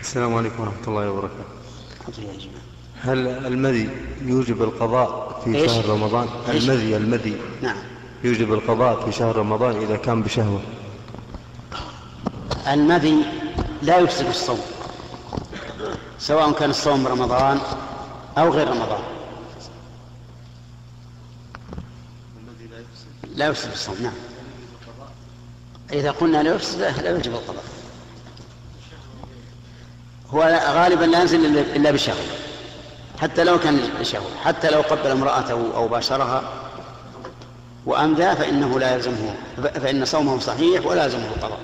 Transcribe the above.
السلام عليكم ورحمة الله وبركاته. هل المذي يوجب القضاء في إيش؟ شهر رمضان؟ إيش؟ المذي المذي. نعم. يوجب القضاء في شهر رمضان إذا كان بشهوة. المذي لا يفسد الصوم سواء كان الصوم رمضان أو غير رمضان. لا يفسد. الصوم نعم. إذا قلنا لا يفسد لا يجب القضاء. هو غالبا لا ينزل إلا- بشهوة. حتى لو كان بشهوة. حتى لو قبل امرأته أو باشرها وأمدى فإنه لا يلزمه فإن صومه صحيح ولا يلزمه القضاء.